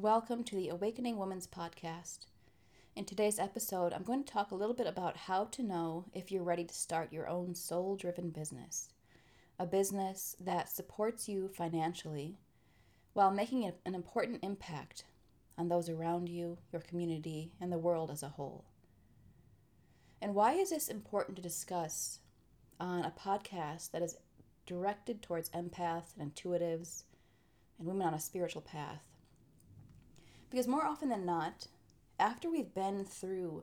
Welcome to the Awakening Woman's Podcast. In today's episode, I'm going to talk a little bit about how to know if you're ready to start your own soul driven business. A business that supports you financially while making an important impact on those around you, your community, and the world as a whole. And why is this important to discuss on a podcast that is directed towards empaths and intuitives and women on a spiritual path? Because more often than not, after we've been through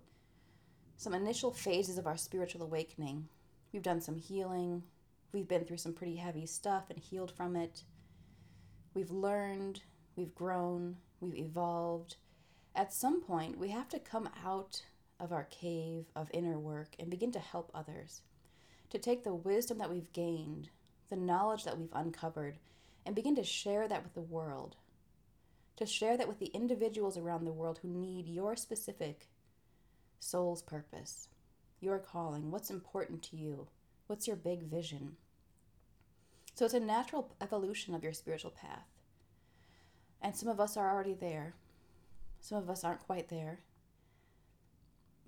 some initial phases of our spiritual awakening, we've done some healing, we've been through some pretty heavy stuff and healed from it. We've learned, we've grown, we've evolved. At some point, we have to come out of our cave of inner work and begin to help others. To take the wisdom that we've gained, the knowledge that we've uncovered, and begin to share that with the world. To share that with the individuals around the world who need your specific soul's purpose, your calling, what's important to you, what's your big vision. So it's a natural evolution of your spiritual path. And some of us are already there, some of us aren't quite there.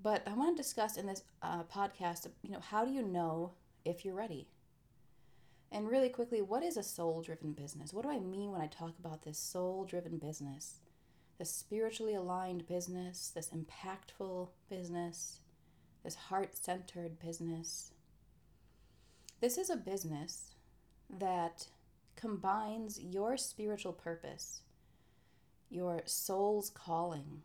But I want to discuss in this uh, podcast, you know, how do you know if you're ready? And really quickly, what is a soul driven business? What do I mean when I talk about this soul driven business? This spiritually aligned business, this impactful business, this heart centered business. This is a business that combines your spiritual purpose, your soul's calling,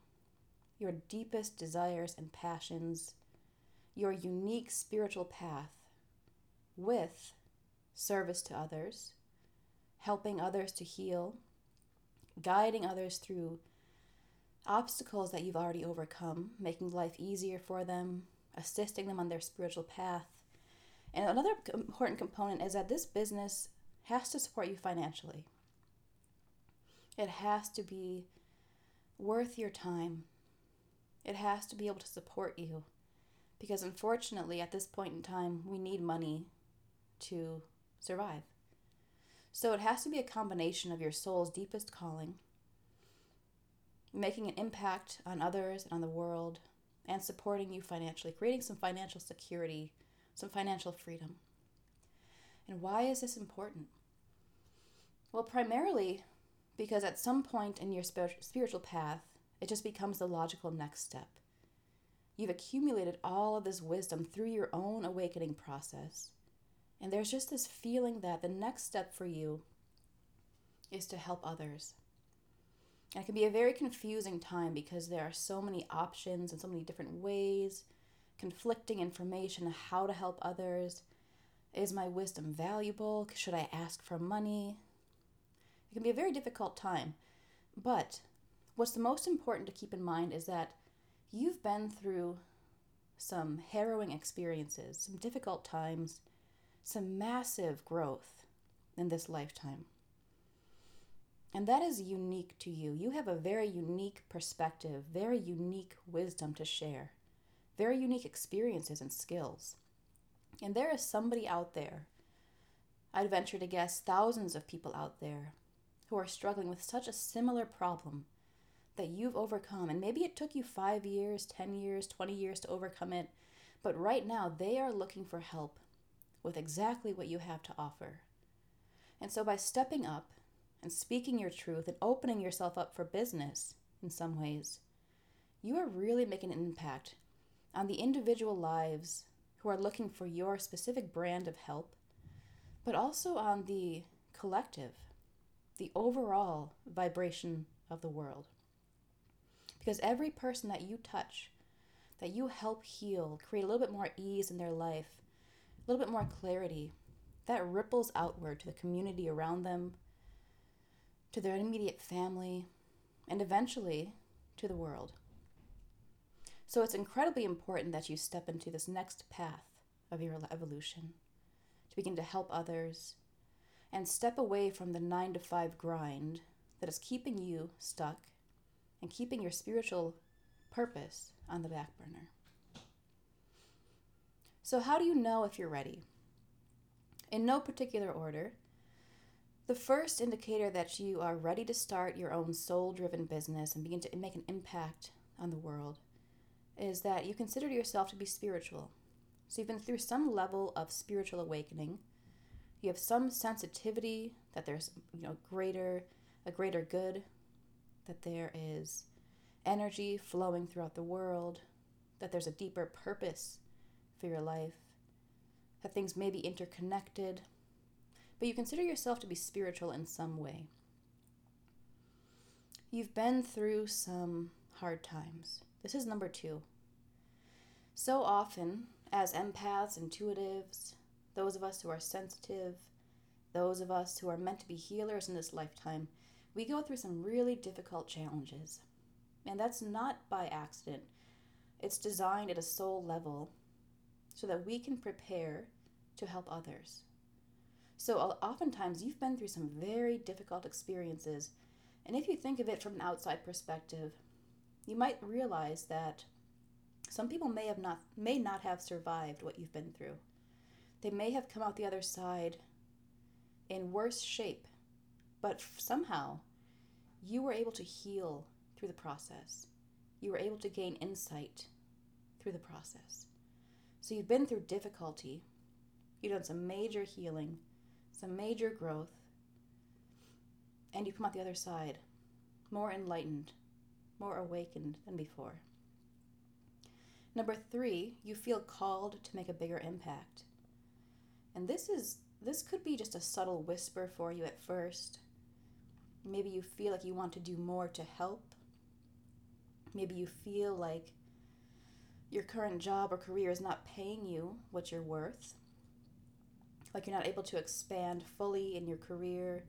your deepest desires and passions, your unique spiritual path with service to others, helping others to heal, guiding others through obstacles that you've already overcome, making life easier for them, assisting them on their spiritual path. And another important component is that this business has to support you financially. It has to be worth your time. It has to be able to support you. Because unfortunately, at this point in time, we need money to survive. So it has to be a combination of your soul's deepest calling, making an impact on others and on the world, and supporting you financially, creating some financial security, some financial freedom. And why is this important? Well, primarily because at some point in your spiritual path, it just becomes the logical next step. You've accumulated all of this wisdom through your own awakening process. And there's just this feeling that the next step for you is to help others. And it can be a very confusing time because there are so many options and so many different ways, conflicting information how to help others. Is my wisdom valuable? Should I ask for money? It can be a very difficult time. But what's the most important to keep in mind is that you've been through some harrowing experiences, some difficult times, some massive growth in this lifetime. And that is unique to you. You have a very unique perspective, very unique wisdom to share, very unique experiences and skills. And there is somebody out there, I'd venture to guess thousands of people out there, who are struggling with such a similar problem that you've overcome. And maybe it took you five years, 10 years, 20 years to overcome it, but right now they are looking for help with exactly what you have to offer. And so, by stepping up and speaking your truth and opening yourself up for business in some ways, you are really making an impact on the individual lives who are looking for your specific brand of help, but also on the collective, the overall vibration of the world. Because every person that you touch, that you help heal, create a little bit more ease in their life, a little bit more clarity, that ripples outward to the community around them, to their immediate family, and eventually to the world. So it's incredibly important that you step into this next path of your evolution to begin to help others and step away from the nine to five grind that is keeping you stuck and keeping your spiritual purpose on the back burner. So, how do you know if you're ready? In no particular order, The first indicator that you are ready to start your own soul driven business and begin to make an impact on the world is that you consider yourself to be spiritual. So you've been through some level of spiritual awakening. You have some sensitivity that there's, you know, greater a greater good, that there is energy flowing throughout the world, that there's a deeper purpose for your life, that things may be interconnected, but you consider yourself to be spiritual in some way. You've been through some hard times. This is number two. So often, as empaths, intuitives, those of us who are sensitive, those of us who are meant to be healers in this lifetime, we go through some really difficult challenges. And that's not by accident. It's designed at a soul level so that we can prepare to help others. So, oftentimes, you've been through some very difficult experiences, and if you think of it from an outside perspective, you might realize that some people may have not may not have survived what you've been through. They may have come out the other side in worse shape, but somehow you were able to heal through the process. You were able to gain insight through the process. So you've been through difficulty. You've done some major healing some major growth, and you come out the other side more enlightened, more awakened than before. Number three, you feel called to make a bigger impact. And this is this could be just a subtle whisper for you at first. Maybe you feel like you want to do more to help. Maybe you feel like your current job or career is not paying you what you're worth like you're not able to expand fully in your career,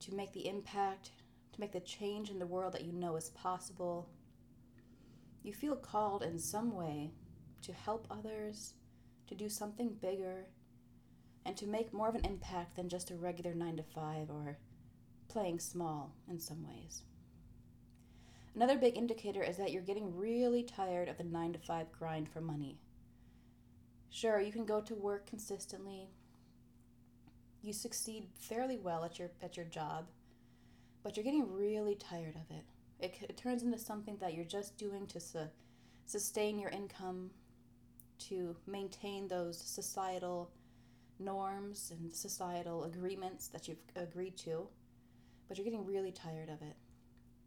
to make the impact, to make the change in the world that you know is possible. You feel called in some way to help others, to do something bigger, and to make more of an impact than just a regular 9 to 5 or playing small in some ways. Another big indicator is that you're getting really tired of the 9 to 5 grind for money. Sure, you can go to work consistently. You succeed fairly well at your at your job, but you're getting really tired of it. It, it turns into something that you're just doing to su- sustain your income, to maintain those societal norms and societal agreements that you've agreed to, but you're getting really tired of it.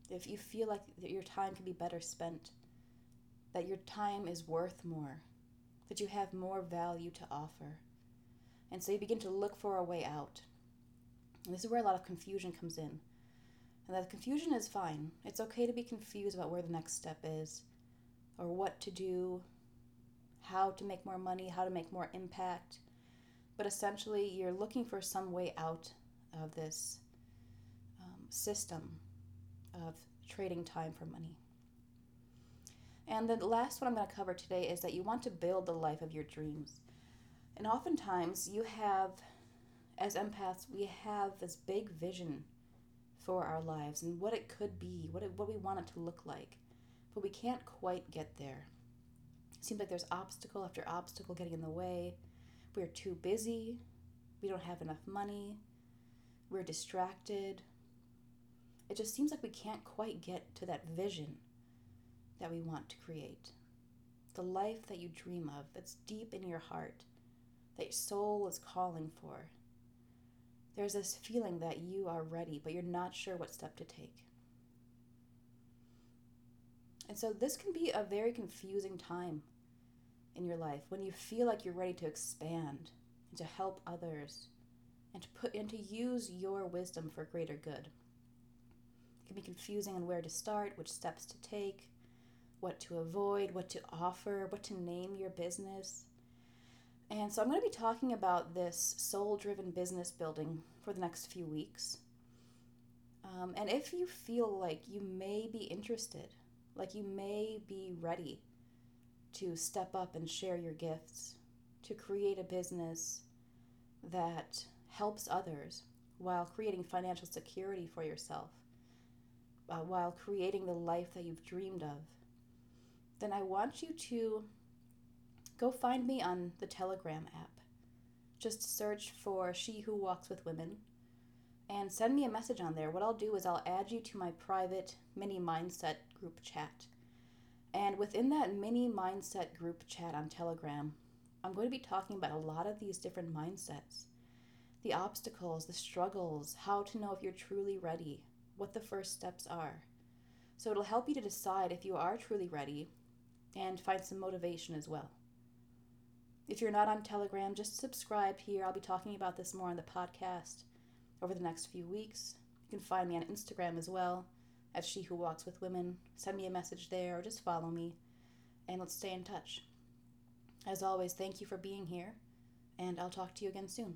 If you feel like that your time can be better spent, that your time is worth more, that you have more value to offer. And so you begin to look for a way out. And this is where a lot of confusion comes in. And that confusion is fine. It's okay to be confused about where the next step is, or what to do, how to make more money, how to make more impact. But essentially, you're looking for some way out of this um, system of trading time for money. And the last one I'm going to cover today is that you want to build the life of your dreams. And oftentimes, you have, as empaths, we have this big vision for our lives and what it could be, what, it, what we want it to look like. But we can't quite get there. It seems like there's obstacle after obstacle getting in the way. We're too busy. We don't have enough money. We're distracted. It just seems like we can't quite get to that vision that we want to create. The life that you dream of, that's deep in your heart, that your soul is calling for. There's this feeling that you are ready, but you're not sure what step to take. And so this can be a very confusing time in your life when you feel like you're ready to expand and to help others and to put and to use your wisdom for greater good. Can be confusing on where to start, which steps to take, what to avoid, what to offer, what to name your business. And so I'm going to be talking about this soul driven business building for the next few weeks. Um, and if you feel like you may be interested, like you may be ready to step up and share your gifts, to create a business that helps others while creating financial security for yourself, uh, while creating the life that you've dreamed of, then I want you to go find me on the Telegram app. Just search for She Who Walks with Women. and send me a message on there. What I'll do is I'll add you to my private mini mindset group chat. And within that mini mindset group chat on Telegram, I'm going to be talking about a lot of these different mindsets the obstacles, the struggles, how to know if you're truly ready, what the first steps are. So it'll help you to decide if you are truly ready and find some motivation as well. If you're not on Telegram, just subscribe here. I'll be talking about this more on the podcast over the next few weeks. You can find me on Instagram as well at She Who Walks with Women. Send me a message there or just follow me and let's stay in touch. As always, thank you for being here, and I'll talk to you again soon.